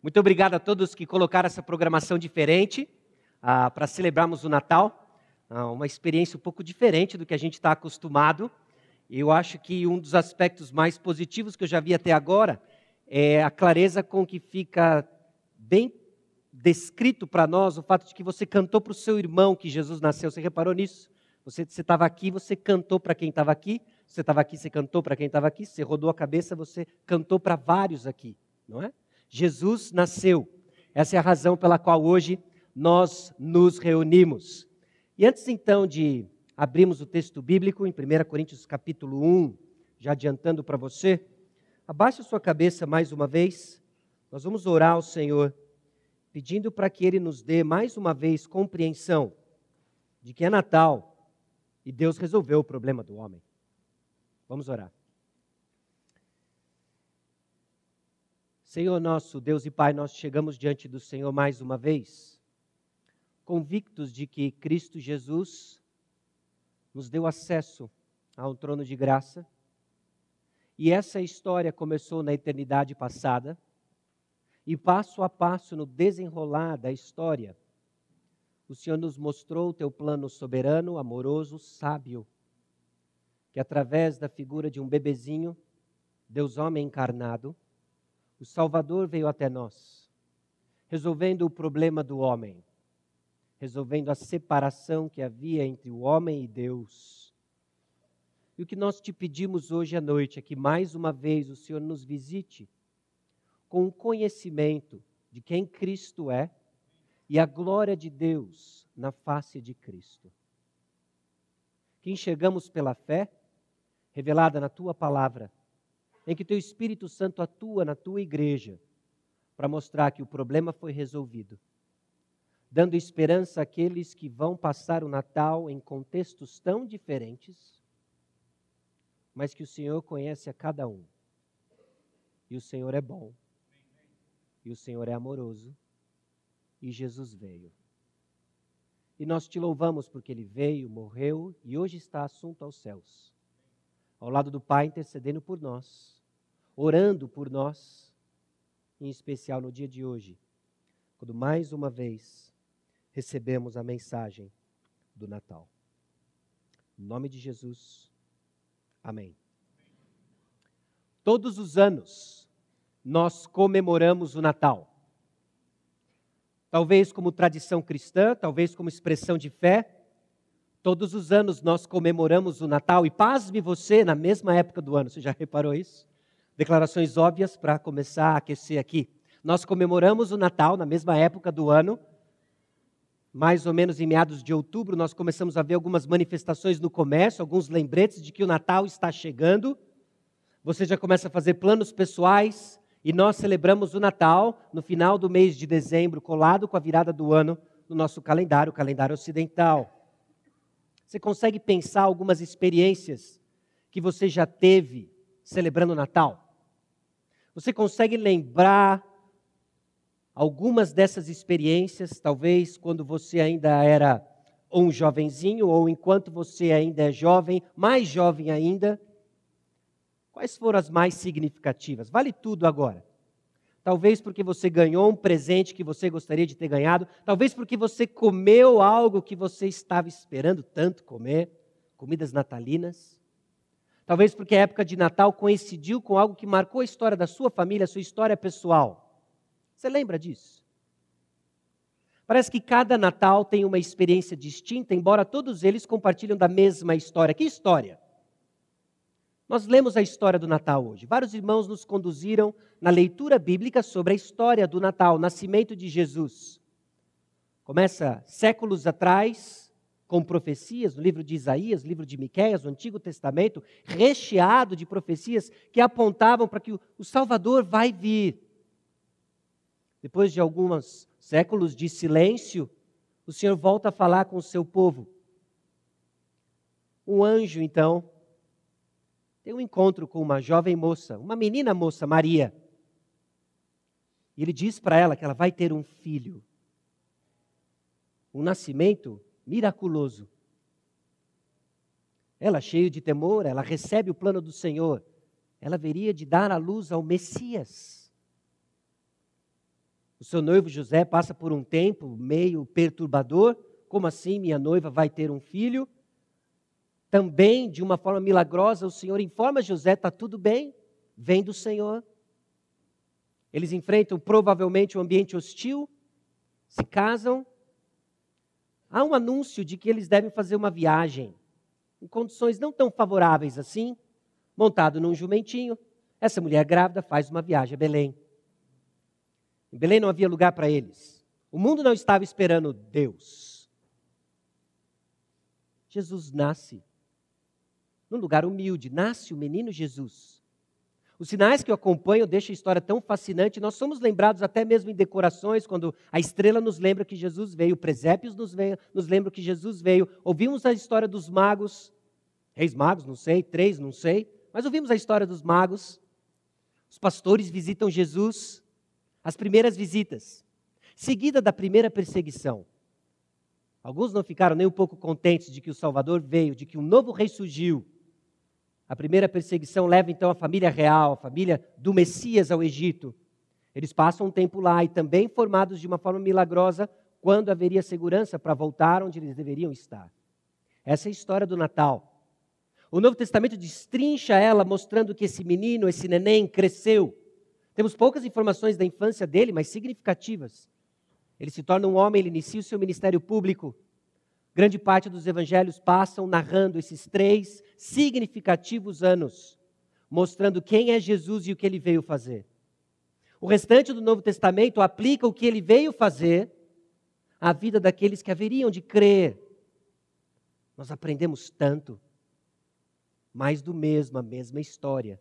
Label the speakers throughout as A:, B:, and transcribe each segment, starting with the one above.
A: Muito obrigado a todos que colocaram essa programação diferente ah, para celebrarmos o Natal. Ah, uma experiência um pouco diferente do que a gente está acostumado. Eu acho que um dos aspectos mais positivos que eu já vi até agora é a clareza com que fica bem descrito para nós o fato de que você cantou para o seu irmão que Jesus nasceu. Você reparou nisso? Você estava aqui, você cantou para quem estava aqui. Você estava aqui, você cantou para quem estava aqui. Você rodou a cabeça, você cantou para vários aqui, não é? Jesus nasceu. Essa é a razão pela qual hoje nós nos reunimos. E antes então de abrirmos o texto bíblico em 1 Coríntios capítulo 1, já adiantando para você, abaixe a sua cabeça mais uma vez. Nós vamos orar ao Senhor, pedindo para que Ele nos dê mais uma vez compreensão de que é Natal e Deus resolveu o problema do homem. Vamos orar. Senhor nosso Deus e Pai, nós chegamos diante do Senhor mais uma vez, convictos de que Cristo Jesus nos deu acesso a um trono de graça. E essa história começou na eternidade passada, e passo a passo no desenrolar da história, o Senhor nos mostrou o teu plano soberano, amoroso, sábio, que através da figura de um bebezinho, Deus homem encarnado, o Salvador veio até nós, resolvendo o problema do homem, resolvendo a separação que havia entre o homem e Deus. E o que nós te pedimos hoje à noite é que mais uma vez o Senhor nos visite com o conhecimento de quem Cristo é e a glória de Deus na face de Cristo. Que enxergamos pela fé, revelada na tua palavra, em que teu Espírito Santo atua na tua igreja para mostrar que o problema foi resolvido, dando esperança àqueles que vão passar o Natal em contextos tão diferentes, mas que o Senhor conhece a cada um. E o Senhor é bom. E o Senhor é amoroso. E Jesus veio. E nós te louvamos porque ele veio, morreu e hoje está assunto aos céus, ao lado do Pai intercedendo por nós orando por nós, em especial no dia de hoje, quando mais uma vez recebemos a mensagem do Natal. Em nome de Jesus, amém. Todos os anos nós comemoramos o Natal. Talvez como tradição cristã, talvez como expressão de fé, todos os anos nós comemoramos o Natal e pasme você na mesma época do ano. Você já reparou isso? Declarações óbvias para começar a aquecer aqui. Nós comemoramos o Natal na mesma época do ano. Mais ou menos em meados de outubro, nós começamos a ver algumas manifestações no comércio, alguns lembretes de que o Natal está chegando. Você já começa a fazer planos pessoais e nós celebramos o Natal no final do mês de dezembro, colado com a virada do ano no nosso calendário, o calendário ocidental. Você consegue pensar algumas experiências que você já teve celebrando o Natal? Você consegue lembrar algumas dessas experiências, talvez quando você ainda era um jovenzinho ou enquanto você ainda é jovem, mais jovem ainda? Quais foram as mais significativas? Vale tudo agora. Talvez porque você ganhou um presente que você gostaria de ter ganhado, talvez porque você comeu algo que você estava esperando tanto comer, comidas natalinas. Talvez porque a época de Natal coincidiu com algo que marcou a história da sua família, a sua história pessoal. Você lembra disso? Parece que cada Natal tem uma experiência distinta, embora todos eles compartilham da mesma história. Que história? Nós lemos a história do Natal hoje. Vários irmãos nos conduziram na leitura bíblica sobre a história do Natal, o nascimento de Jesus. Começa séculos atrás, com profecias, no livro de Isaías, livro de Miqueias, no Antigo Testamento, recheado de profecias que apontavam para que o Salvador vai vir. Depois de alguns séculos de silêncio, o Senhor volta a falar com o seu povo. Um anjo, então, tem um encontro com uma jovem moça, uma menina moça, Maria. E ele diz para ela que ela vai ter um filho. Um nascimento miraculoso. Ela, cheia de temor, ela recebe o plano do Senhor. Ela veria de dar à luz ao Messias. O seu noivo José passa por um tempo meio perturbador. Como assim minha noiva vai ter um filho? Também, de uma forma milagrosa, o Senhor informa José: está tudo bem, vem do Senhor. Eles enfrentam provavelmente um ambiente hostil, se casam. Há um anúncio de que eles devem fazer uma viagem, em condições não tão favoráveis assim, montado num jumentinho. Essa mulher grávida faz uma viagem a Belém. Em Belém não havia lugar para eles. O mundo não estava esperando Deus. Jesus nasce num lugar humilde. Nasce o menino Jesus. Os sinais que o acompanham deixam a história tão fascinante. Nós somos lembrados até mesmo em decorações, quando a estrela nos lembra que Jesus veio, presépios nos, veio, nos lembram que Jesus veio. Ouvimos a história dos magos, reis magos, não sei, três, não sei, mas ouvimos a história dos magos. Os pastores visitam Jesus, as primeiras visitas, seguida da primeira perseguição. Alguns não ficaram nem um pouco contentes de que o Salvador veio, de que um novo rei surgiu. A primeira perseguição leva então a família real, a família do Messias ao Egito. Eles passam um tempo lá e também formados de uma forma milagrosa, quando haveria segurança para voltar onde eles deveriam estar. Essa é a história do Natal. O Novo Testamento destrincha ela, mostrando que esse menino, esse neném, cresceu. Temos poucas informações da infância dele, mas significativas. Ele se torna um homem, ele inicia o seu ministério público. Grande parte dos evangelhos passam narrando esses três significativos anos, mostrando quem é Jesus e o que ele veio fazer. O restante do Novo Testamento aplica o que ele veio fazer à vida daqueles que haveriam de crer. Nós aprendemos tanto, mais do mesmo, a mesma história.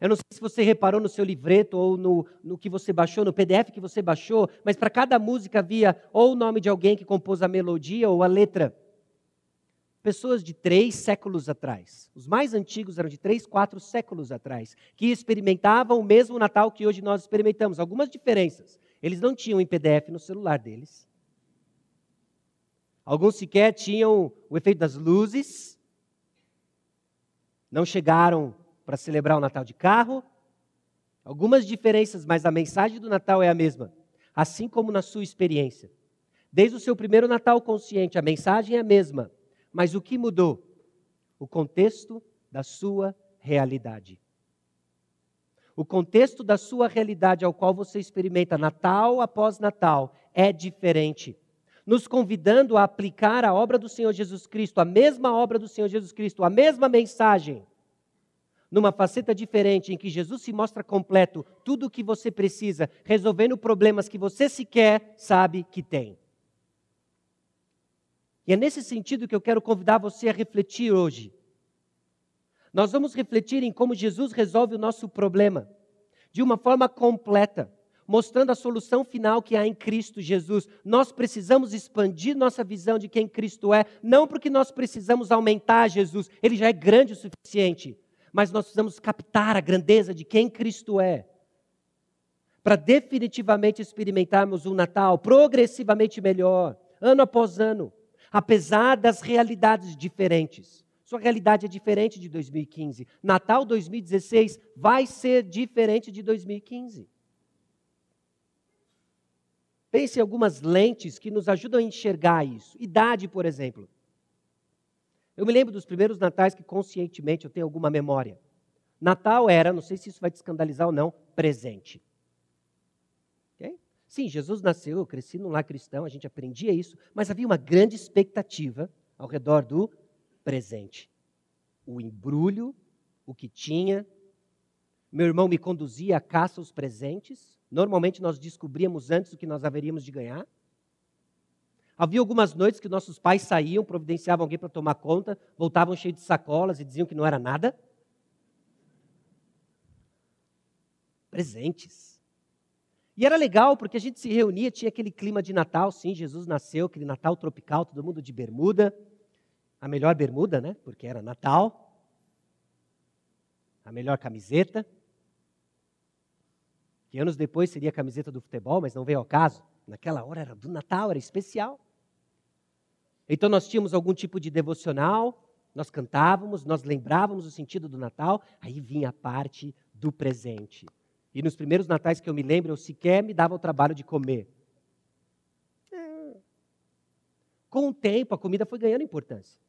A: Eu não sei se você reparou no seu livreto ou no, no que você baixou, no PDF que você baixou, mas para cada música havia ou o nome de alguém que compôs a melodia ou a letra. Pessoas de três séculos atrás, os mais antigos eram de três, quatro séculos atrás, que experimentavam o mesmo Natal que hoje nós experimentamos. Algumas diferenças. Eles não tinham em PDF no celular deles. Alguns sequer tinham o efeito das luzes. Não chegaram para celebrar o Natal de carro. Algumas diferenças, mas a mensagem do Natal é a mesma, assim como na sua experiência. Desde o seu primeiro Natal consciente, a mensagem é a mesma, mas o que mudou? O contexto da sua realidade. O contexto da sua realidade ao qual você experimenta Natal após Natal é diferente nos convidando a aplicar a obra do Senhor Jesus Cristo, a mesma obra do Senhor Jesus Cristo, a mesma mensagem, numa faceta diferente, em que Jesus se mostra completo, tudo o que você precisa, resolvendo problemas que você sequer sabe que tem. E é nesse sentido que eu quero convidar você a refletir hoje. Nós vamos refletir em como Jesus resolve o nosso problema, de uma forma completa, mostrando a solução final que há em Cristo Jesus. Nós precisamos expandir nossa visão de quem Cristo é, não porque nós precisamos aumentar Jesus, ele já é grande o suficiente, mas nós precisamos captar a grandeza de quem Cristo é. Para definitivamente experimentarmos um Natal progressivamente melhor, ano após ano, apesar das realidades diferentes. Sua realidade é diferente de 2015. Natal 2016 vai ser diferente de 2015. Pense em algumas lentes que nos ajudam a enxergar isso. Idade, por exemplo. Eu me lembro dos primeiros natais que conscientemente eu tenho alguma memória. Natal era, não sei se isso vai te escandalizar ou não, presente. Okay? Sim, Jesus nasceu, eu cresci num lar cristão, a gente aprendia isso, mas havia uma grande expectativa ao redor do presente. O embrulho, o que tinha. Meu irmão me conduzia à caça aos presentes. Normalmente nós descobríamos antes o que nós haveríamos de ganhar. Havia algumas noites que nossos pais saíam, providenciavam alguém para tomar conta, voltavam cheios de sacolas e diziam que não era nada. Presentes. E era legal porque a gente se reunia, tinha aquele clima de Natal, sim, Jesus nasceu, aquele Natal tropical, todo mundo de bermuda. A melhor bermuda, né? Porque era Natal. A melhor camiseta. Que anos depois seria a camiseta do futebol, mas não veio ao caso. Naquela hora era do Natal, era especial. Então nós tínhamos algum tipo de devocional, nós cantávamos, nós lembrávamos o sentido do Natal, aí vinha a parte do presente. E nos primeiros natais que eu me lembro, eu sequer me dava o trabalho de comer. É. Com o tempo, a comida foi ganhando importância.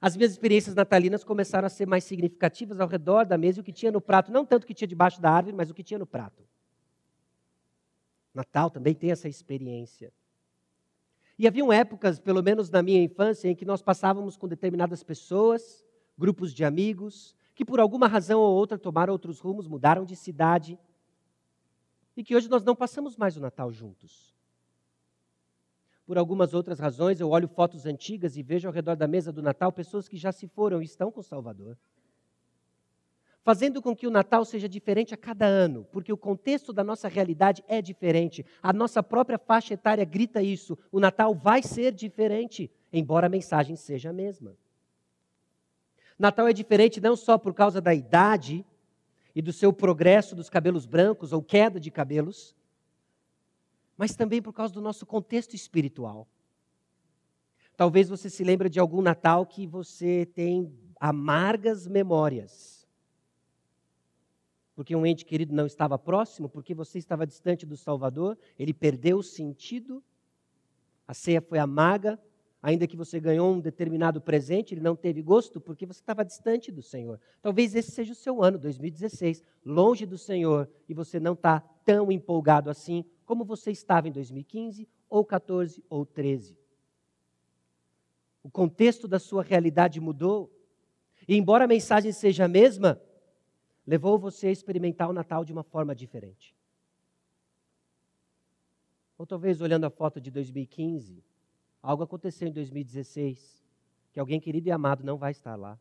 A: As minhas experiências natalinas começaram a ser mais significativas ao redor da mesa e o que tinha no prato, não tanto o que tinha debaixo da árvore, mas o que tinha no prato. Natal também tem essa experiência. E haviam épocas, pelo menos na minha infância, em que nós passávamos com determinadas pessoas, grupos de amigos, que por alguma razão ou outra tomaram outros rumos, mudaram de cidade, e que hoje nós não passamos mais o Natal juntos. Por algumas outras razões, eu olho fotos antigas e vejo ao redor da mesa do Natal pessoas que já se foram e estão com o Salvador fazendo com que o Natal seja diferente a cada ano, porque o contexto da nossa realidade é diferente. A nossa própria faixa etária grita isso. O Natal vai ser diferente, embora a mensagem seja a mesma. Natal é diferente não só por causa da idade e do seu progresso dos cabelos brancos ou queda de cabelos, mas também por causa do nosso contexto espiritual. Talvez você se lembre de algum Natal que você tem amargas memórias porque um ente querido não estava próximo, porque você estava distante do Salvador, ele perdeu o sentido, a ceia foi amarga, ainda que você ganhou um determinado presente, ele não teve gosto, porque você estava distante do Senhor. Talvez esse seja o seu ano, 2016, longe do Senhor, e você não está tão empolgado assim como você estava em 2015, ou 14, ou 13. O contexto da sua realidade mudou, e embora a mensagem seja a mesma, levou você a experimentar o Natal de uma forma diferente. Ou talvez olhando a foto de 2015, algo aconteceu em 2016, que alguém querido e amado não vai estar lá.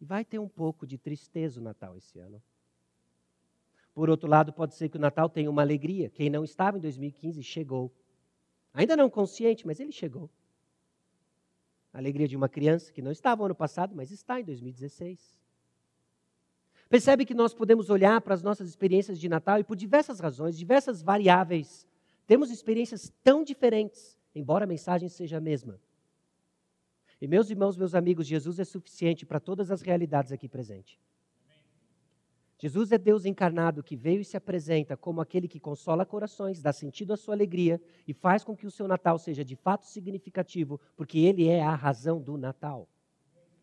A: E vai ter um pouco de tristeza o Natal esse ano. Por outro lado, pode ser que o Natal tenha uma alegria. Quem não estava em 2015 chegou. Ainda não consciente, mas ele chegou. A alegria de uma criança que não estava ano passado, mas está em 2016. Percebe que nós podemos olhar para as nossas experiências de Natal e, por diversas razões, diversas variáveis, temos experiências tão diferentes, embora a mensagem seja a mesma. E, meus irmãos, meus amigos, Jesus é suficiente para todas as realidades aqui presentes. Jesus é Deus encarnado que veio e se apresenta como aquele que consola corações, dá sentido à sua alegria e faz com que o seu Natal seja de fato significativo, porque Ele é a razão do Natal.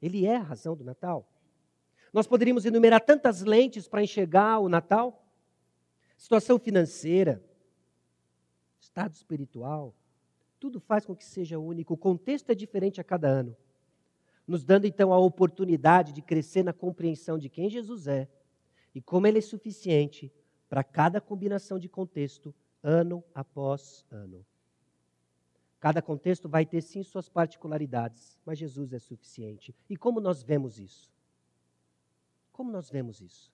A: Ele é a razão do Natal. Nós poderíamos enumerar tantas lentes para enxergar o Natal. Situação financeira, estado espiritual, tudo faz com que seja único. O contexto é diferente a cada ano, nos dando então a oportunidade de crescer na compreensão de quem Jesus é e como ele é suficiente para cada combinação de contexto, ano após ano. Cada contexto vai ter sim suas particularidades, mas Jesus é suficiente. E como nós vemos isso? Como nós vemos isso?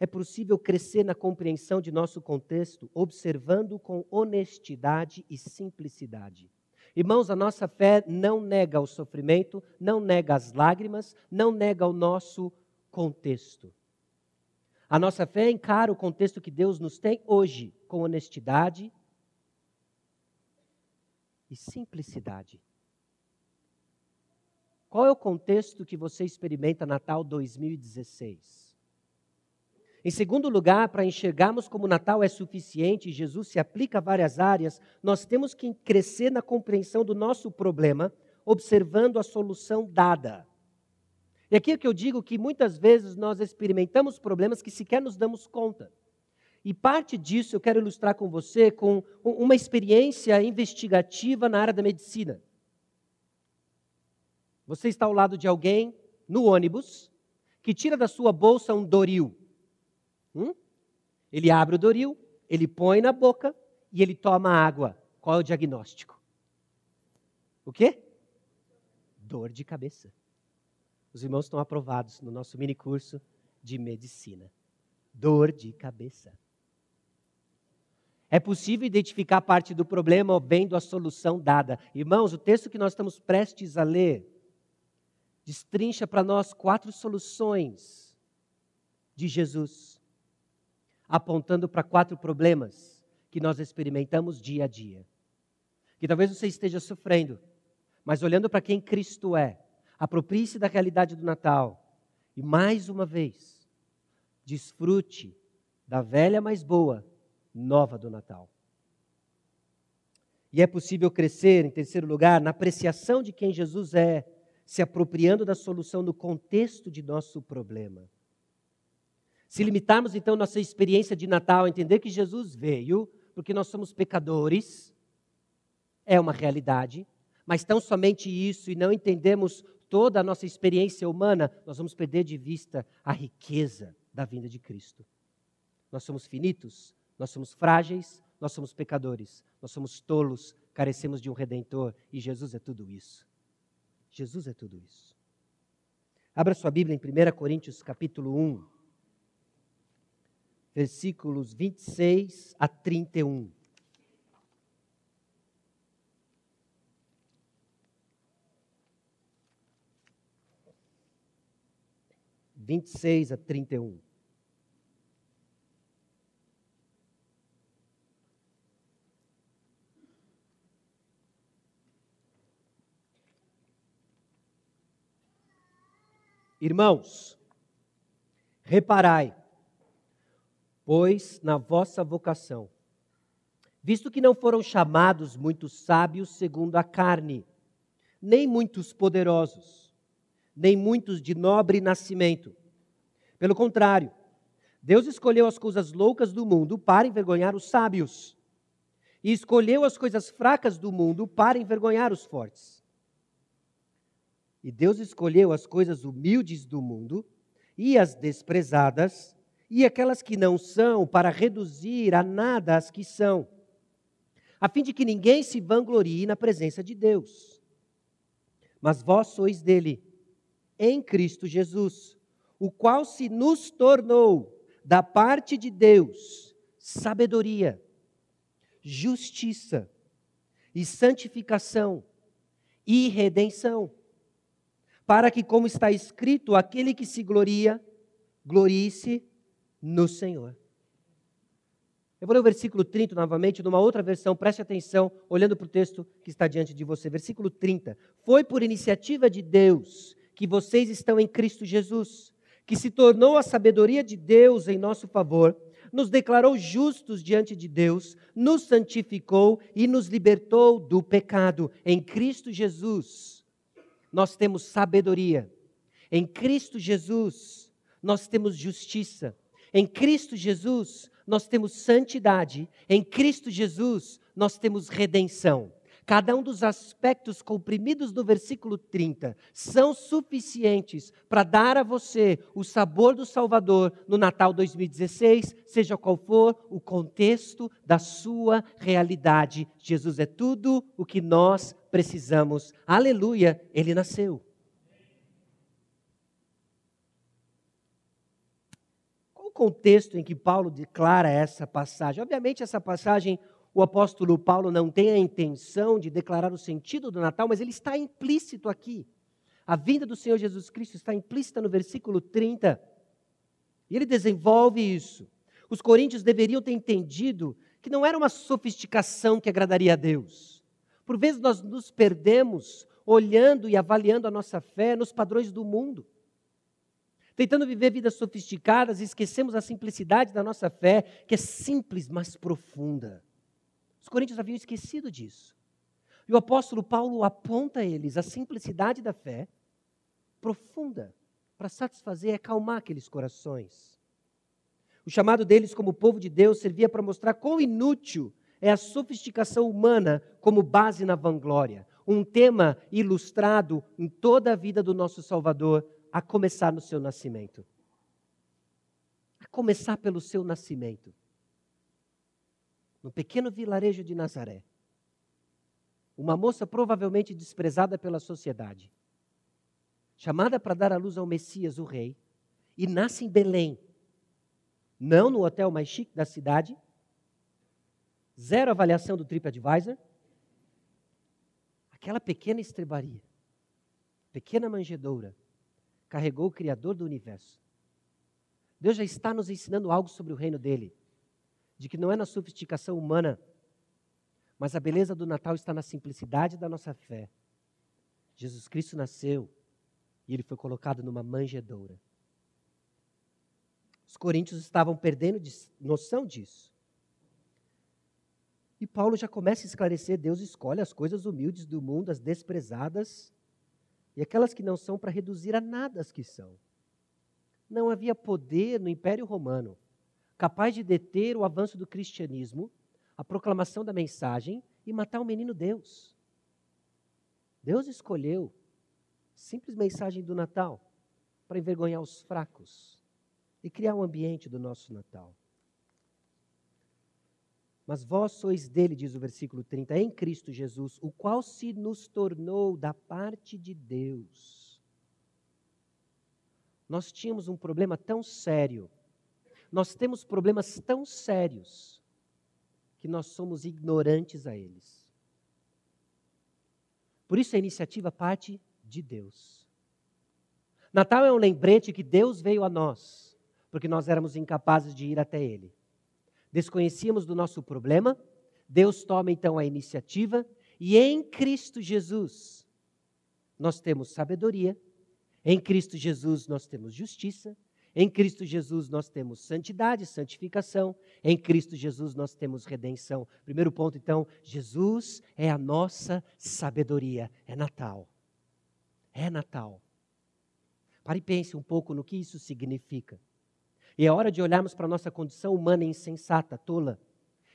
A: É possível crescer na compreensão de nosso contexto observando com honestidade e simplicidade. Irmãos, a nossa fé não nega o sofrimento, não nega as lágrimas, não nega o nosso contexto. A nossa fé encara o contexto que Deus nos tem hoje com honestidade e simplicidade. Qual é o contexto que você experimenta Natal 2016? Em segundo lugar, para enxergarmos como Natal é suficiente Jesus se aplica a várias áreas, nós temos que crescer na compreensão do nosso problema, observando a solução dada. E aqui é que eu digo que muitas vezes nós experimentamos problemas que sequer nos damos conta. E parte disso eu quero ilustrar com você com uma experiência investigativa na área da medicina. Você está ao lado de alguém no ônibus que tira da sua bolsa um doril. Hum? Ele abre o doril, ele põe na boca e ele toma água. Qual é o diagnóstico? O quê? Dor de cabeça. Os irmãos estão aprovados no nosso mini curso de medicina. Dor de cabeça. É possível identificar parte do problema vendo a solução dada. Irmãos, o texto que nós estamos prestes a ler destrincha para nós quatro soluções de Jesus, apontando para quatro problemas que nós experimentamos dia a dia. Que talvez você esteja sofrendo, mas olhando para quem Cristo é, aproprie-se da realidade do Natal E mais uma vez, desfrute da velha mais boa, nova do Natal. E é possível crescer, em terceiro lugar, na apreciação de quem Jesus é, se apropriando da solução no contexto de nosso problema. Se limitarmos então nossa experiência de Natal a entender que Jesus veio porque nós somos pecadores, é uma realidade, mas tão somente isso e não entendemos toda a nossa experiência humana, nós vamos perder de vista a riqueza da vinda de Cristo. Nós somos finitos, nós somos frágeis, nós somos pecadores, nós somos tolos, carecemos de um redentor e Jesus é tudo isso. Jesus é tudo isso. Abra sua Bíblia em 1 Coríntios capítulo 1, versículos 26 a 31. Vinte e seis a trinta e um. Irmãos, reparai, pois, na vossa vocação, visto que não foram chamados muitos sábios segundo a carne, nem muitos poderosos, nem muitos de nobre nascimento. Pelo contrário, Deus escolheu as coisas loucas do mundo para envergonhar os sábios, e escolheu as coisas fracas do mundo para envergonhar os fortes. E Deus escolheu as coisas humildes do mundo e as desprezadas e aquelas que não são para reduzir a nada as que são, a fim de que ninguém se vanglorie na presença de Deus. Mas vós sois dele, em Cristo Jesus, o qual se nos tornou, da parte de Deus, sabedoria, justiça e santificação e redenção para que, como está escrito, aquele que se gloria, glorie-se no Senhor. Eu vou ler o versículo 30 novamente, numa outra versão, preste atenção, olhando para o texto que está diante de você. Versículo 30. Foi por iniciativa de Deus que vocês estão em Cristo Jesus, que se tornou a sabedoria de Deus em nosso favor, nos declarou justos diante de Deus, nos santificou e nos libertou do pecado. Em Cristo Jesus nós temos sabedoria. Em Cristo Jesus, nós temos justiça. Em Cristo Jesus, nós temos santidade. Em Cristo Jesus, nós temos redenção. Cada um dos aspectos comprimidos do versículo 30 são suficientes para dar a você o sabor do Salvador no Natal 2016, seja qual for o contexto da sua realidade. Jesus é tudo o que nós precisamos. Aleluia, ele nasceu. Qual o contexto em que Paulo declara essa passagem? Obviamente, essa passagem o apóstolo Paulo não tem a intenção de declarar o sentido do Natal, mas ele está implícito aqui. A vinda do Senhor Jesus Cristo está implícita no versículo 30. E ele desenvolve isso. Os coríntios deveriam ter entendido que não era uma sofisticação que agradaria a Deus. Por vezes nós nos perdemos olhando e avaliando a nossa fé nos padrões do mundo. Tentando viver vidas sofisticadas e esquecemos a simplicidade da nossa fé, que é simples, mas profunda. Os coríntios haviam esquecido disso. E o apóstolo Paulo aponta a eles a simplicidade da fé profunda para satisfazer e acalmar aqueles corações. O chamado deles como povo de Deus servia para mostrar quão inútil é a sofisticação humana como base na vanglória. Um tema ilustrado em toda a vida do nosso Salvador, a começar no seu nascimento. A começar pelo seu nascimento no pequeno vilarejo de Nazaré. Uma moça provavelmente desprezada pela sociedade, chamada para dar à luz ao Messias, o rei, e nasce em Belém, não no hotel mais chique da cidade, zero avaliação do TripAdvisor, aquela pequena estrebaria, pequena manjedoura, carregou o Criador do universo. Deus já está nos ensinando algo sobre o reino dele de que não é na sofisticação humana, mas a beleza do Natal está na simplicidade da nossa fé. Jesus Cristo nasceu e ele foi colocado numa manjedoura. Os coríntios estavam perdendo noção disso. E Paulo já começa a esclarecer: Deus escolhe as coisas humildes do mundo, as desprezadas, e aquelas que não são, para reduzir a nada as que são. Não havia poder no Império Romano capaz de deter o avanço do cristianismo, a proclamação da mensagem e matar o menino Deus. Deus escolheu simples mensagem do Natal para envergonhar os fracos e criar um ambiente do nosso Natal. Mas vós sois dele, diz o versículo 30, em Cristo Jesus, o qual se nos tornou da parte de Deus. Nós tínhamos um problema tão sério, nós temos problemas tão sérios, que nós somos ignorantes a eles. Por isso a iniciativa parte de Deus. Natal é um lembrete que Deus veio a nós, porque nós éramos incapazes de ir até Ele. Desconhecíamos do nosso problema, Deus toma então a iniciativa e em Cristo Jesus nós temos sabedoria, em Cristo Jesus nós temos justiça, em Cristo Jesus nós temos santidade, santificação. Em Cristo Jesus nós temos redenção. Primeiro ponto, então, Jesus é a nossa sabedoria. É Natal. É Natal. Pare e pense um pouco no que isso significa. E é hora de olharmos para a nossa condição humana insensata, tola,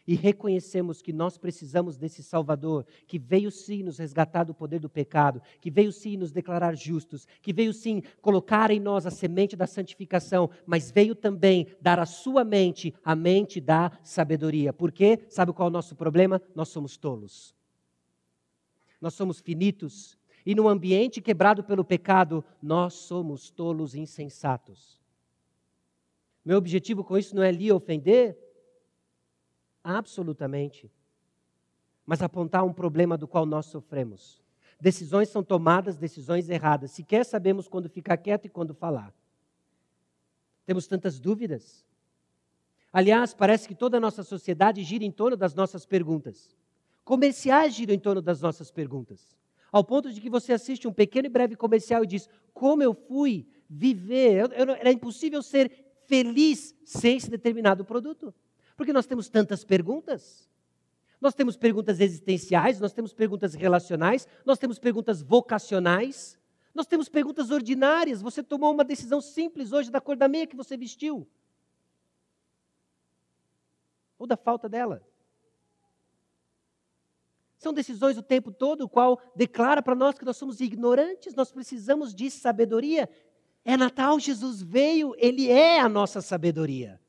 A: e reconhecemos que nós precisamos desse Salvador, que veio sim nos resgatar do poder do pecado, que veio sim nos declarar justos, que veio sim colocar em nós a semente da santificação, mas veio também dar à sua mente a mente da sabedoria. Por quê? Sabe qual é o nosso problema? Nós somos tolos. Nós somos finitos. E num ambiente quebrado pelo pecado, nós somos tolos insensatos. Meu objetivo com isso não é lhe ofender, Absolutamente. Mas apontar um problema do qual nós sofremos. Decisões são tomadas, decisões erradas. Sequer sabemos quando ficar quieto e quando falar. Temos tantas dúvidas. Aliás, parece que toda a nossa sociedade gira em torno das nossas perguntas. Comerciais giram em torno das nossas perguntas. Ao ponto de que você assiste um pequeno e breve comercial e diz: Como eu fui viver? Eu, eu, era impossível ser feliz sem esse determinado produto. Porque nós temos tantas perguntas. Nós temos perguntas existenciais, nós temos perguntas relacionais, nós temos perguntas vocacionais, nós temos perguntas ordinárias. Você tomou uma decisão simples hoje da cor da meia que você vestiu. Ou da falta dela. São decisões o tempo todo, o qual declara para nós que nós somos ignorantes, nós precisamos de sabedoria. É Natal, Jesus veio, Ele é a nossa sabedoria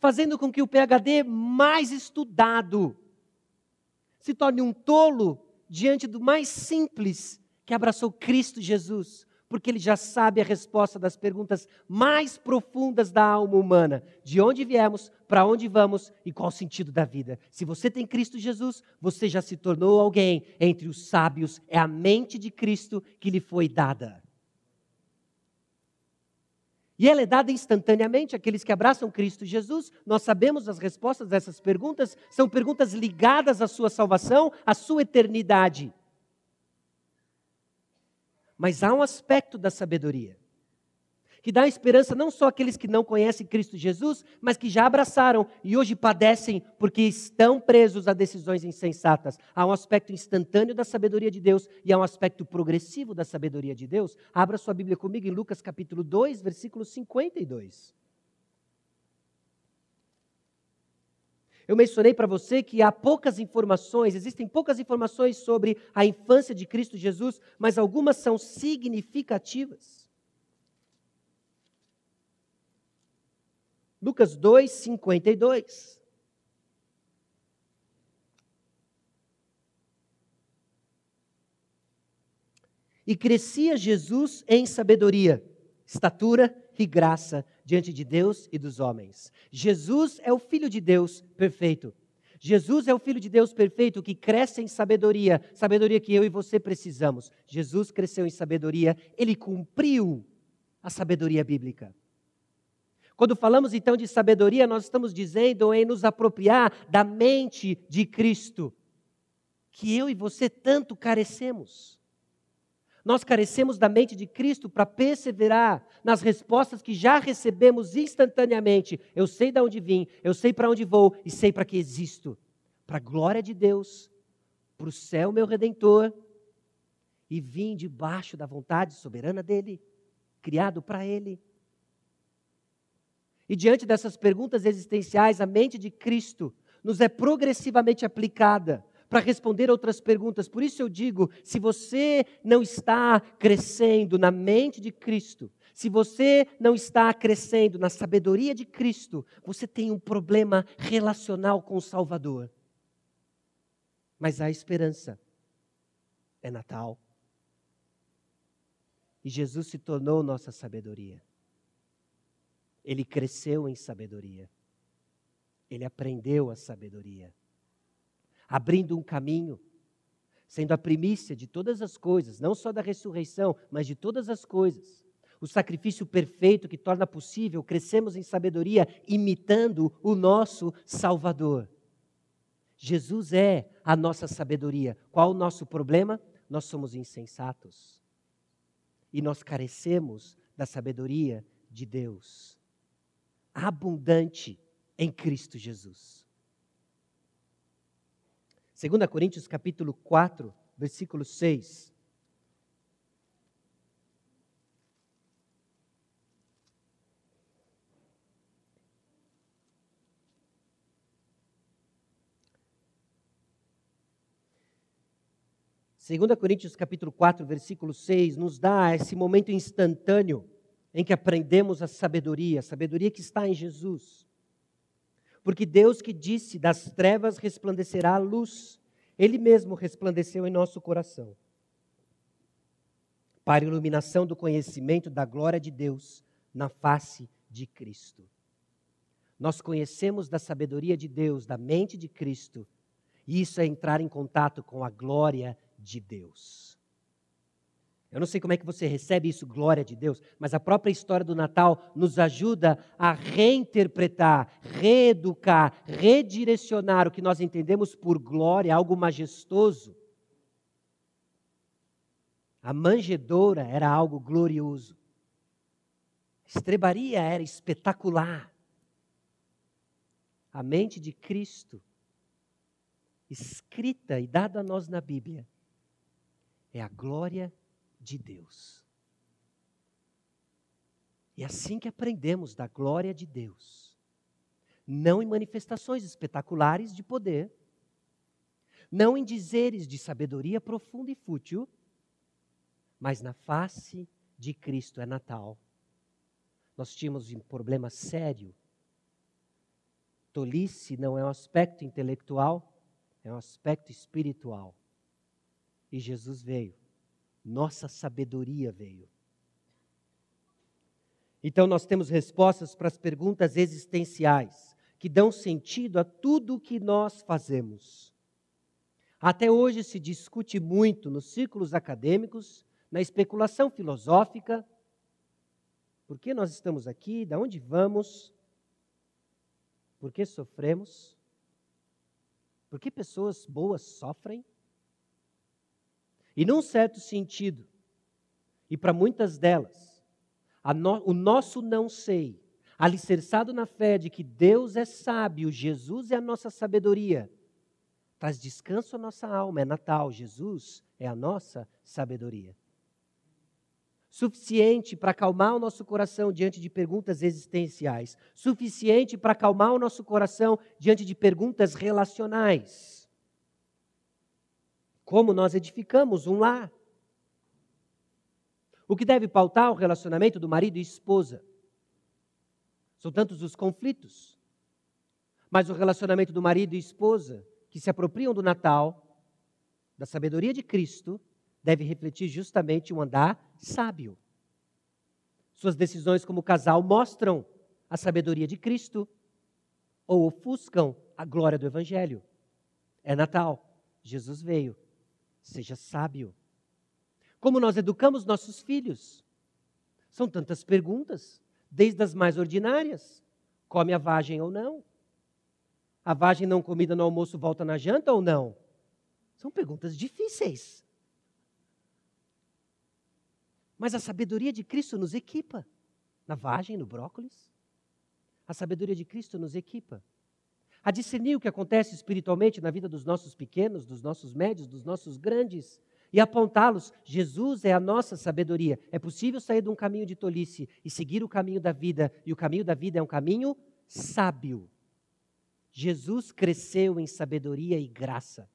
A: fazendo com que o PhD mais estudado se torne um tolo diante do mais simples que abraçou Cristo Jesus, porque ele já sabe a resposta das perguntas mais profundas da alma humana: de onde viemos, para onde vamos e qual o sentido da vida. Se você tem Cristo Jesus, você já se tornou alguém entre os sábios, é a mente de Cristo que lhe foi dada. E ela é dada instantaneamente àqueles que abraçam Cristo Jesus. Nós sabemos as respostas dessas perguntas, são perguntas ligadas à sua salvação, à sua eternidade. Mas há um aspecto da sabedoria que dá esperança não só àqueles que não conhecem Cristo Jesus, mas que já abraçaram e hoje padecem porque estão presos a decisões insensatas. Há um aspecto instantâneo da sabedoria de Deus e há um aspecto progressivo da sabedoria de Deus. Abra sua Bíblia comigo em Lucas capítulo 2, versículo 52. Eu mencionei para você que há poucas informações, existem poucas informações sobre a infância de Cristo Jesus, mas algumas são significativas. Lucas 2, 52. E crescia Jesus em sabedoria, estatura e graça diante de Deus e dos homens. Jesus é o Filho de Deus perfeito. Jesus é o Filho de Deus perfeito que cresce em sabedoria, sabedoria que eu e você precisamos. Jesus cresceu em sabedoria, ele cumpriu a sabedoria bíblica. Quando falamos então de sabedoria, nós estamos dizendo em nos apropriar da mente de Cristo, que eu e você tanto carecemos. Nós carecemos da mente de Cristo para perseverar nas respostas que já recebemos instantaneamente. Eu sei de onde vim, eu sei para onde vou e sei para que existo. Para a glória de Deus, para o céu, meu redentor, e vim debaixo da vontade soberana dele, criado para ele. E diante dessas perguntas existenciais, a mente de Cristo nos é progressivamente aplicada para responder outras perguntas. Por isso eu digo: se você não está crescendo na mente de Cristo, se você não está crescendo na sabedoria de Cristo, você tem um problema relacional com o Salvador. Mas há esperança. É Natal. E Jesus se tornou nossa sabedoria. Ele cresceu em sabedoria. Ele aprendeu a sabedoria abrindo um caminho, sendo a primícia de todas as coisas, não só da ressurreição, mas de todas as coisas. O sacrifício perfeito que torna possível crescemos em sabedoria, imitando o nosso Salvador. Jesus é a nossa sabedoria. Qual o nosso problema? Nós somos insensatos. E nós carecemos da sabedoria de Deus, abundante em Cristo Jesus. 2 Coríntios capítulo 4, versículo 6. Segunda Coríntios capítulo 4, versículo 6, nos dá esse momento instantâneo em que aprendemos a sabedoria, a sabedoria que está em Jesus. Porque Deus que disse: das trevas resplandecerá a luz, Ele mesmo resplandeceu em nosso coração. Para a iluminação do conhecimento da glória de Deus na face de Cristo. Nós conhecemos da sabedoria de Deus, da mente de Cristo, e isso é entrar em contato com a glória de Deus. Eu não sei como é que você recebe isso, glória de Deus, mas a própria história do Natal nos ajuda a reinterpretar, reeducar, redirecionar o que nós entendemos por glória, algo majestoso. A manjedoura era algo glorioso. A estrebaria era espetacular. A mente de Cristo, escrita e dada a nós na Bíblia, é a glória de Deus. E é assim que aprendemos da glória de Deus. Não em manifestações espetaculares de poder, não em dizeres de sabedoria profunda e fútil, mas na face de Cristo é Natal. Nós tínhamos um problema sério. Tolice não é um aspecto intelectual, é um aspecto espiritual. E Jesus veio nossa sabedoria veio. Então, nós temos respostas para as perguntas existenciais, que dão sentido a tudo o que nós fazemos. Até hoje se discute muito nos círculos acadêmicos, na especulação filosófica, por que nós estamos aqui, de onde vamos, por que sofremos, por que pessoas boas sofrem, e num certo sentido, e para muitas delas, no, o nosso não sei, alicerçado na fé de que Deus é sábio, Jesus é a nossa sabedoria, traz descanso à nossa alma, é Natal, Jesus é a nossa sabedoria. Suficiente para acalmar o nosso coração diante de perguntas existenciais, suficiente para acalmar o nosso coração diante de perguntas relacionais como nós edificamos um lar. O que deve pautar o relacionamento do marido e esposa? São tantos os conflitos. Mas o relacionamento do marido e esposa, que se apropriam do Natal, da sabedoria de Cristo, deve refletir justamente um andar sábio. Suas decisões como casal mostram a sabedoria de Cristo ou ofuscam a glória do Evangelho. É Natal, Jesus veio. Seja sábio. Como nós educamos nossos filhos? São tantas perguntas, desde as mais ordinárias: come a vagem ou não? A vagem não comida no almoço volta na janta ou não? São perguntas difíceis. Mas a sabedoria de Cristo nos equipa. Na vagem, no brócolis. A sabedoria de Cristo nos equipa. A discernir o que acontece espiritualmente na vida dos nossos pequenos, dos nossos médios, dos nossos grandes. E apontá-los. Jesus é a nossa sabedoria. É possível sair de um caminho de tolice e seguir o caminho da vida. E o caminho da vida é um caminho sábio. Jesus cresceu em sabedoria e graça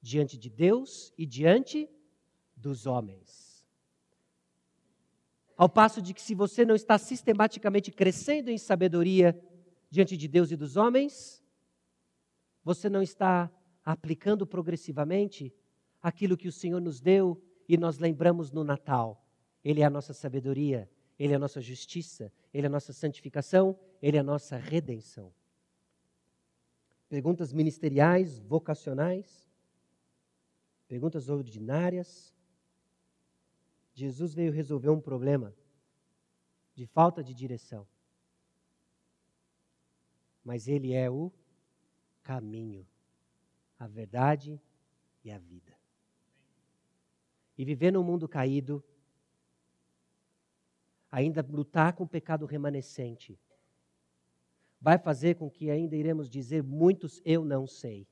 A: diante de Deus e diante dos homens. Ao passo de que, se você não está sistematicamente crescendo em sabedoria diante de Deus e dos homens, você não está aplicando progressivamente aquilo que o Senhor nos deu e nós lembramos no Natal. Ele é a nossa sabedoria, Ele é a nossa justiça, Ele é a nossa santificação, Ele é a nossa redenção. Perguntas ministeriais, vocacionais, perguntas ordinárias. Jesus veio resolver um problema de falta de direção. Mas Ele é o caminho, a verdade e a vida. E viver num mundo caído, ainda lutar com o pecado remanescente, vai fazer com que ainda iremos dizer muitos eu não sei.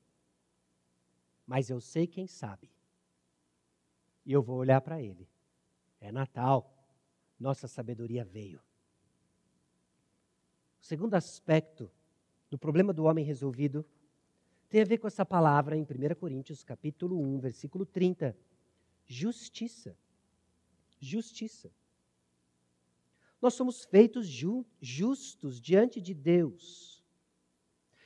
A: Mas eu sei quem sabe. E eu vou olhar para ele. É Natal. Nossa sabedoria veio. O segundo aspecto do problema do homem resolvido tem a ver com essa palavra em 1 Coríntios, capítulo 1, versículo 30. Justiça. Justiça. Nós somos feitos ju justos diante de Deus.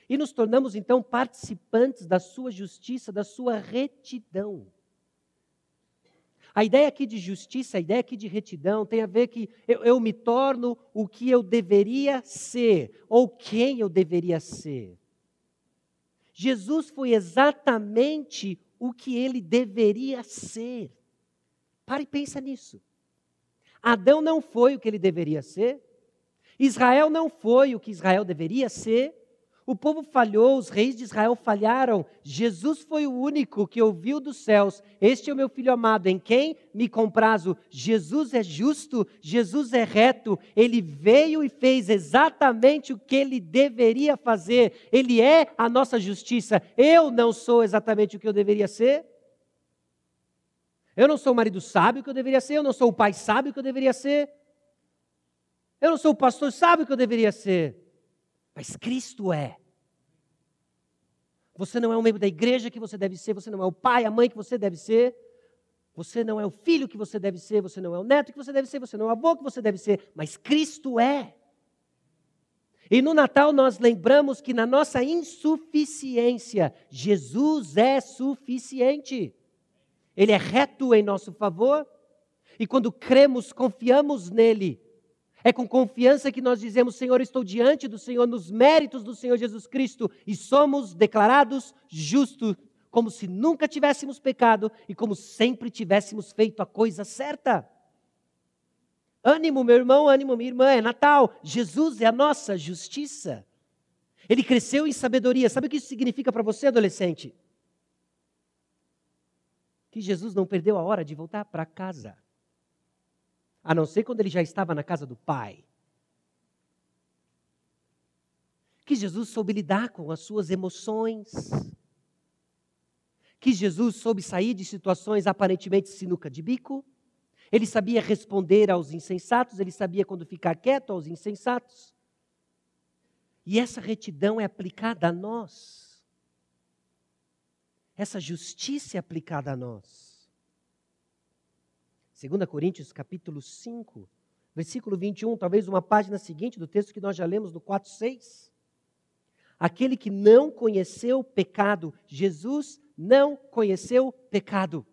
A: E nos tornamos então participantes da sua justiça, da sua retidão. A ideia aqui de justiça, a ideia aqui de retidão, tem a ver que eu, eu me torno o que eu deveria ser, ou quem eu deveria ser. Jesus foi exatamente o que ele deveria ser. Pare e pensa nisso. Adão não foi o que ele deveria ser. Israel não foi o que Israel deveria ser. O povo falhou, os reis de Israel falharam. Jesus foi o único que ouviu dos céus: Este é o meu filho amado, em quem me comprazo. Jesus é justo, Jesus é reto. Ele veio e fez exatamente o que ele deveria fazer. Ele é a nossa justiça. Eu não sou exatamente o que eu deveria ser. Eu não sou o marido sábio que eu deveria ser, eu não sou o pai sábio que eu deveria ser. Eu não sou o pastor sábio que eu deveria ser. Mas Cristo é. Você não é um membro da igreja que você deve ser, você não é o pai, a mãe que você deve ser, você não é o filho que você deve ser, você não é o neto que você deve ser, você não é o avô que você deve ser, mas Cristo é. E no Natal nós lembramos que na nossa insuficiência, Jesus é suficiente. Ele é reto em nosso favor, e quando cremos, confiamos nele, é com confiança que nós dizemos: Senhor, estou diante do Senhor nos méritos do Senhor Jesus Cristo e somos declarados justos, como se nunca tivéssemos pecado e como sempre tivéssemos feito a coisa certa. Ânimo, meu irmão, ânimo, minha irmã, é Natal. Jesus é a nossa justiça. Ele cresceu em sabedoria. Sabe o que isso significa para você, adolescente? Que Jesus não perdeu a hora de voltar para casa a não ser quando ele já estava na casa do Pai. Que Jesus soube lidar com as suas emoções. Que Jesus soube sair de situações aparentemente sinuca de bico. Ele sabia responder aos insensatos, ele sabia quando ficar quieto aos insensatos. E essa retidão é aplicada a nós. Essa justiça é aplicada a nós. 2 Coríntios capítulo 5, versículo 21, talvez uma página seguinte do texto que nós já lemos no 4, 6. Aquele que não conheceu pecado, Jesus não conheceu pecado.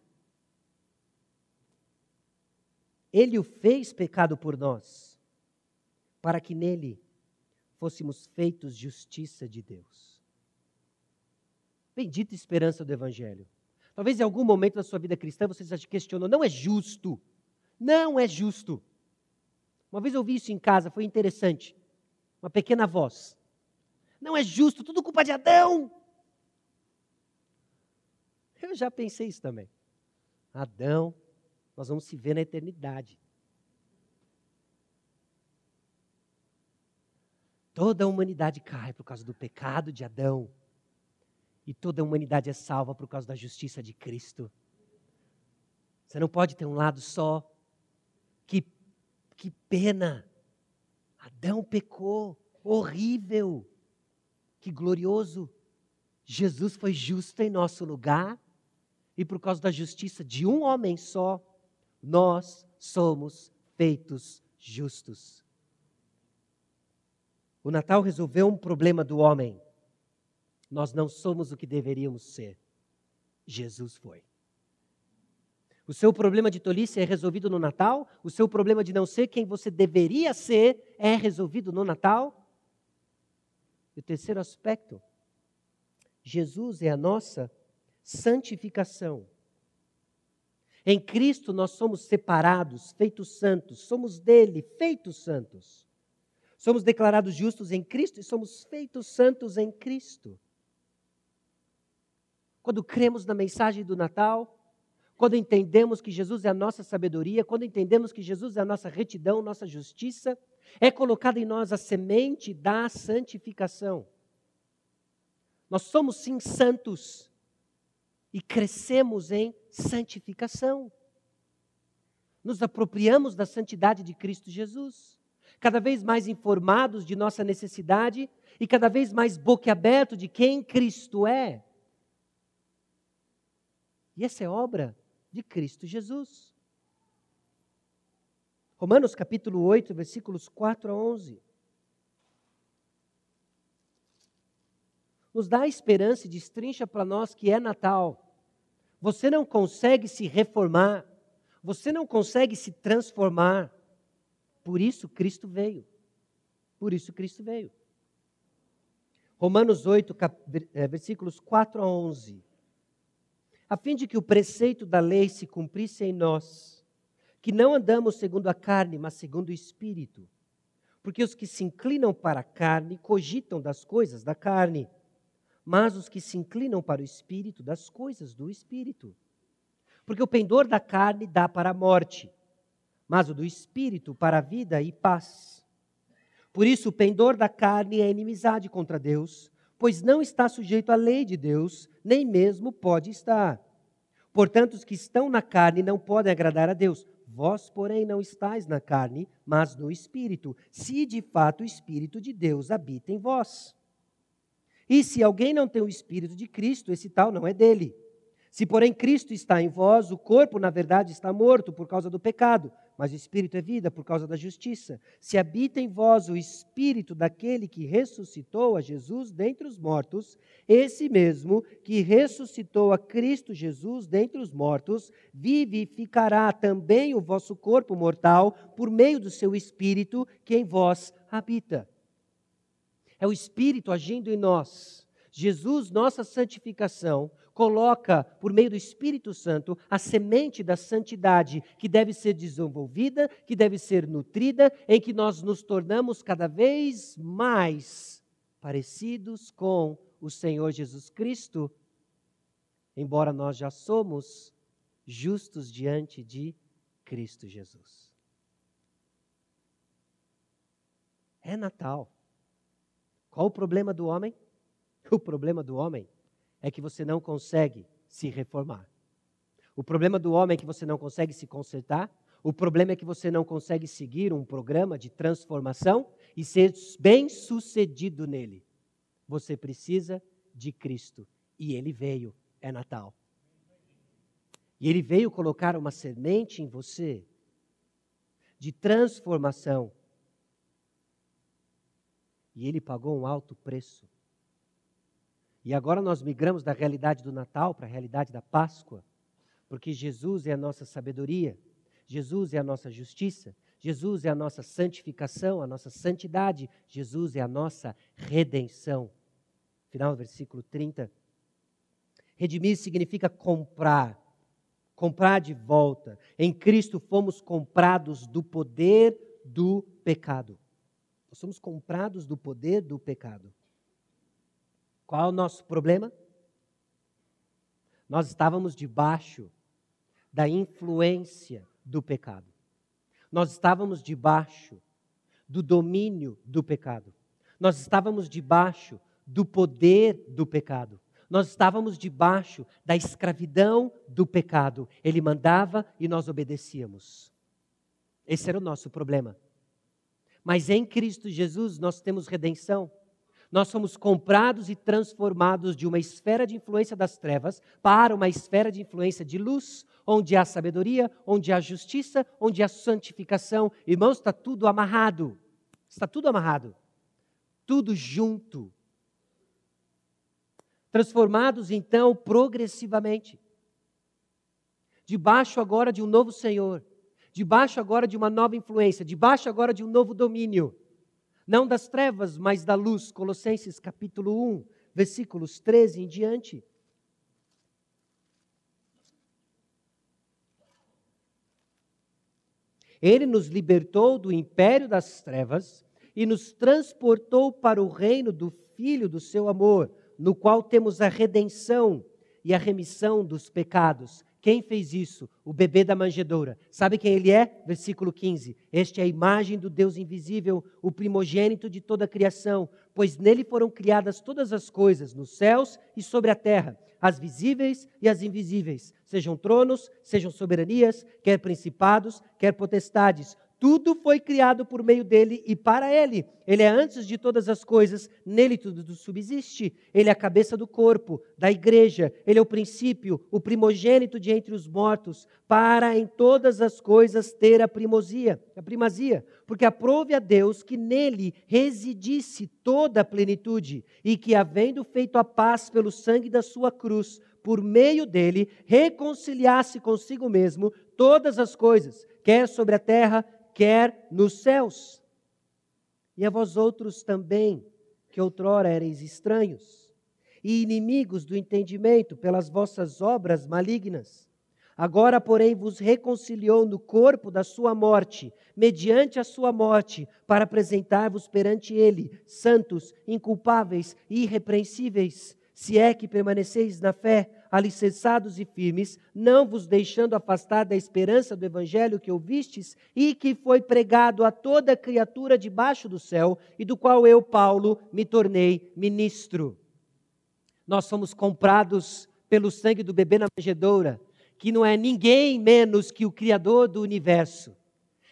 A: Ele o fez pecado por nós, para que nele fôssemos feitos justiça de Deus. Bendita esperança do Evangelho. Talvez em algum momento da sua vida cristã você se questionou: não é justo. Não é justo. Uma vez eu ouvi isso em casa, foi interessante. Uma pequena voz. Não é justo, tudo culpa de Adão. Eu já pensei isso também. Adão, nós vamos se ver na eternidade. Toda a humanidade cai por causa do pecado de Adão. E toda a humanidade é salva por causa da justiça de Cristo. Você não pode ter um lado só. Que, que pena. Adão pecou. Horrível. Que glorioso. Jesus foi justo em nosso lugar. E por causa da justiça de um homem só, nós somos feitos justos. O Natal resolveu um problema do homem. Nós não somos o que deveríamos ser. Jesus foi. O seu problema de tolice é resolvido no Natal? O seu problema de não ser quem você deveria ser é resolvido no Natal? E o terceiro aspecto, Jesus é a nossa santificação. Em Cristo nós somos separados, feitos santos, somos dele, feitos santos. Somos declarados justos em Cristo e somos feitos santos em Cristo. Quando cremos na mensagem do Natal, quando entendemos que Jesus é a nossa sabedoria, quando entendemos que Jesus é a nossa retidão, nossa justiça, é colocada em nós a semente da santificação. Nós somos sim santos e crescemos em santificação. Nos apropriamos da santidade de Cristo Jesus, cada vez mais informados de nossa necessidade e cada vez mais boquiaberto de quem Cristo é. E essa é obra de Cristo Jesus. Romanos capítulo 8, versículos 4 a 11. Nos dá esperança e destrincha para nós que é Natal. Você não consegue se reformar, você não consegue se transformar. Por isso Cristo veio. Por isso Cristo veio. Romanos 8, eh, versículos 4 a 11 a fim de que o preceito da lei se cumprisse em nós, que não andamos segundo a carne, mas segundo o espírito. Porque os que se inclinam para a carne cogitam das coisas da carne, mas os que se inclinam para o espírito, das coisas do espírito. Porque o pendor da carne dá para a morte, mas o do espírito para a vida e paz. Por isso, o pendor da carne é inimizade contra Deus pois não está sujeito à lei de Deus, nem mesmo pode estar. Portanto, os que estão na carne não podem agradar a Deus. Vós, porém, não estáis na carne, mas no Espírito, se de fato o Espírito de Deus habita em vós. E se alguém não tem o Espírito de Cristo, esse tal não é dele. Se, porém, Cristo está em vós, o corpo, na verdade, está morto por causa do pecado, mas o espírito é vida por causa da justiça. Se habita em vós o espírito daquele que ressuscitou a Jesus dentre os mortos, esse mesmo que ressuscitou a Cristo Jesus dentre os mortos, vivificará também o vosso corpo mortal por meio do seu espírito que em vós habita. É o espírito agindo em nós. Jesus, nossa santificação, coloca, por meio do Espírito Santo, a semente da santidade que deve ser desenvolvida, que deve ser nutrida, em que nós nos tornamos cada vez mais parecidos com o Senhor Jesus Cristo, embora nós já somos justos diante de Cristo Jesus. É Natal. Qual o problema do homem? O problema do homem é que você não consegue se reformar. O problema do homem é que você não consegue se consertar. O problema é que você não consegue seguir um programa de transformação e ser bem sucedido nele. Você precisa de Cristo. E ele veio, é Natal. E ele veio colocar uma semente em você de transformação. E ele pagou um alto preço e agora nós migramos da realidade do Natal para a realidade da Páscoa, porque Jesus é a nossa sabedoria, Jesus é a nossa justiça, Jesus é a nossa santificação, a nossa santidade, Jesus é a nossa redenção. Final do versículo 30. Redimir significa comprar, comprar de volta. Em Cristo fomos comprados do poder do pecado. Nós somos comprados do poder do pecado. Qual é o nosso problema? Nós estávamos debaixo da influência do pecado. Nós estávamos debaixo do domínio do pecado. Nós estávamos debaixo do poder do pecado. Nós estávamos debaixo da escravidão do pecado. Ele mandava e nós obedecíamos. Esse era o nosso problema. Mas em Cristo Jesus nós temos redenção. Nós somos comprados e transformados de uma esfera de influência das trevas para uma esfera de influência de luz, onde há sabedoria, onde há justiça, onde há santificação. Irmãos, está tudo amarrado. Está tudo amarrado. Tudo junto. Transformados então progressivamente. Debaixo agora de um novo Senhor. Debaixo agora de uma nova influência. Debaixo agora de um novo domínio não das trevas, mas da luz. Colossenses capítulo 1, versículos 13 em diante. Ele nos libertou do império das trevas e nos transportou para o reino do Filho do seu amor, no qual temos a redenção e a remissão dos pecados. Quem fez isso? O bebê da manjedoura. Sabe quem ele é? Versículo 15. Este é a imagem do Deus invisível, o primogênito de toda a criação, pois nele foram criadas todas as coisas, nos céus e sobre a terra, as visíveis e as invisíveis, sejam tronos, sejam soberanias, quer principados, quer potestades. Tudo foi criado por meio dele e para ele. Ele é antes de todas as coisas, nele tudo subsiste. Ele é a cabeça do corpo, da igreja. Ele é o princípio, o primogênito de entre os mortos, para em todas as coisas ter a primazia, a primazia, porque aprove a Deus que nele residisse toda a plenitude e que havendo feito a paz pelo sangue da sua cruz, por meio dele reconciliasse consigo mesmo todas as coisas, quer sobre a terra, quer nos céus. E a vós outros também, que outrora erais estranhos e inimigos do entendimento pelas vossas obras malignas, agora, porém, vos reconciliou no corpo da sua morte, mediante a sua morte, para apresentar-vos perante ele, santos, inculpáveis e irrepreensíveis, se é que permaneceis na fé, alicerçados e firmes, não vos deixando afastar da esperança do evangelho que ouvistes e que foi pregado a toda criatura debaixo do céu, e do qual eu, Paulo, me tornei ministro. Nós somos comprados pelo sangue do bebê na manjedoura, que não é ninguém menos que o Criador do universo,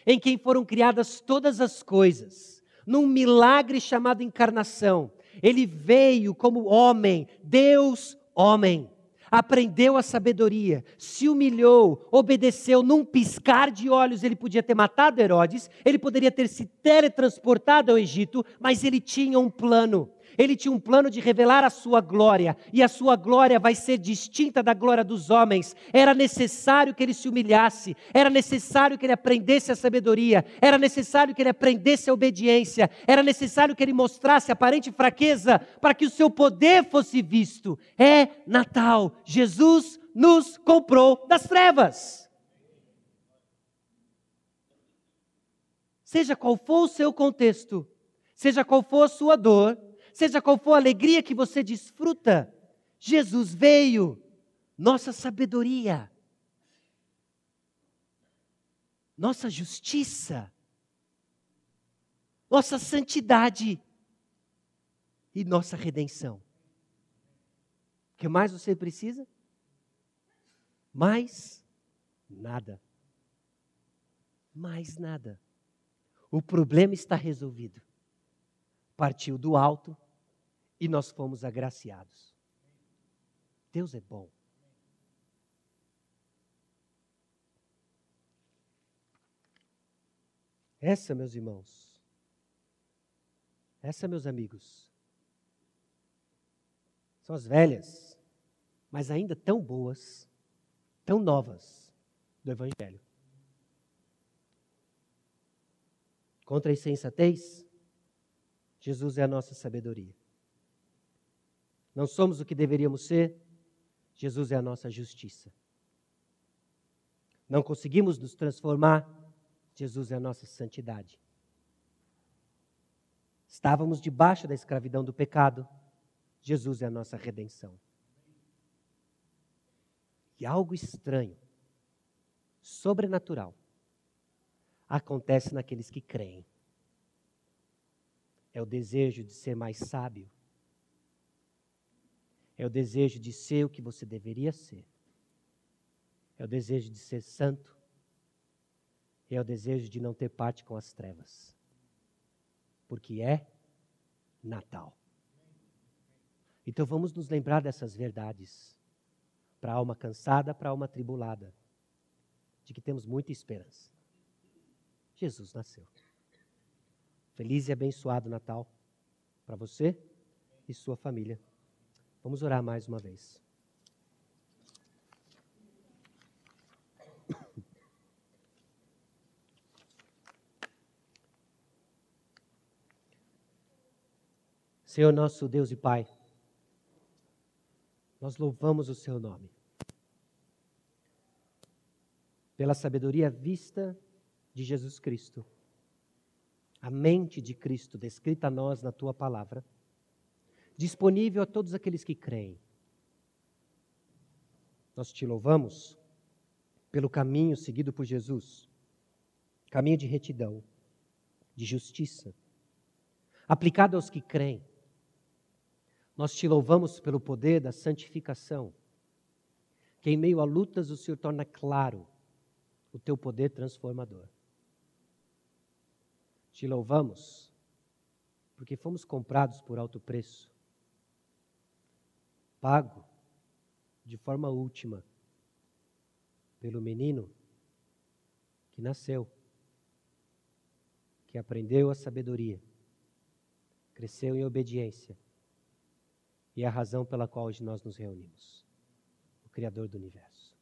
A: em quem foram criadas todas as coisas, num milagre chamado encarnação. Ele veio como homem, Deus homem aprendeu a sabedoria, se humilhou, obedeceu num piscar de olhos. Ele podia ter matado Herodes, ele poderia ter se teletransportado ao Egito, mas ele tinha um plano. Ele tinha um plano de revelar a sua glória, e a sua glória vai ser distinta da glória dos homens. Era necessário que ele se humilhasse, era necessário que ele aprendesse a sabedoria, era necessário que ele aprendesse a obediência, era necessário que ele mostrasse aparente fraqueza para que o seu poder fosse visto. É Natal, Jesus nos comprou das trevas. Seja qual for o seu contexto, seja qual for a sua dor, seja qual for a alegria que você desfruta, Jesus veio, nossa sabedoria, nossa justiça, nossa santidade e nossa redenção. O que mais você precisa? Mais nada. Mais nada. O problema está resolvido. Partiu do alto, e nós fomos agraciados. Deus é bom. Essa, meus irmãos, essa, meus amigos, são as velhas, mas ainda tão boas, tão novas do Evangelho. Contra a insensatez, Jesus é a nossa sabedoria. Não somos o que deveríamos ser, Jesus é a nossa justiça. Não conseguimos nos transformar, Jesus é a nossa santidade. Estávamos debaixo da escravidão do pecado, Jesus é a nossa redenção. E algo estranho, sobrenatural, acontece naqueles que creem. É o desejo de ser mais sábio. É o desejo de ser o que você deveria ser. É o desejo de ser santo. É o desejo de não ter parte com as trevas. Porque é Natal. Então vamos nos lembrar dessas verdades. Para a alma cansada, para a alma tribulada. De que temos muita esperança. Jesus nasceu. Feliz e abençoado Natal para você e sua família. Vamos orar mais uma vez. Senhor nosso Deus e Pai, nós louvamos o Seu nome. Pela sabedoria vista de Jesus Cristo, a mente de Cristo descrita a nós na Tua palavra, disponível a todos aqueles que creem. Nós te louvamos pelo caminho seguido por Jesus caminho de retidão, de justiça, aplicado aos que creem nós te louvamos pelo poder da santificação, que em meio a lutas o Senhor torna claro o teu poder transformador. Te louvamos porque fomos comprados por alto preço, pago de forma última pelo menino que nasceu, que aprendeu a sabedoria, cresceu em obediência e é a razão pela qual hoje nós nos reunimos o Criador do universo.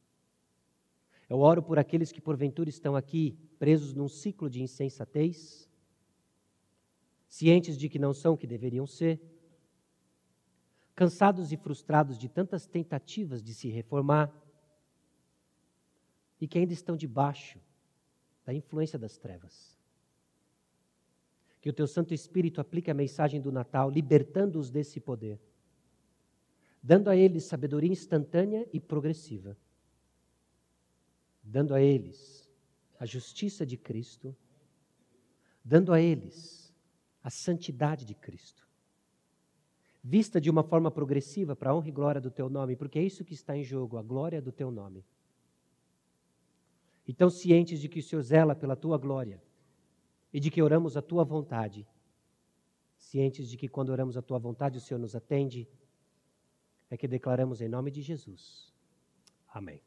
A: Eu oro por aqueles que porventura estão aqui presos num ciclo de insensatez, cientes de que não são o que deveriam ser, cansados e frustrados de tantas tentativas de se reformar e que ainda estão debaixo da influência das trevas. Que o teu Santo Espírito aplique a mensagem do Natal, libertando-os desse poder dando a eles sabedoria instantânea e progressiva, dando a eles a justiça de Cristo, dando a eles a santidade de Cristo, vista de uma forma progressiva para a honra e glória do teu nome, porque é isso que está em jogo, a glória do teu nome. Então, cientes de que o Senhor zela pela tua glória e de que oramos a tua vontade, cientes de que quando oramos a tua vontade o Senhor nos atende, é que declaramos em nome de Jesus. Amém.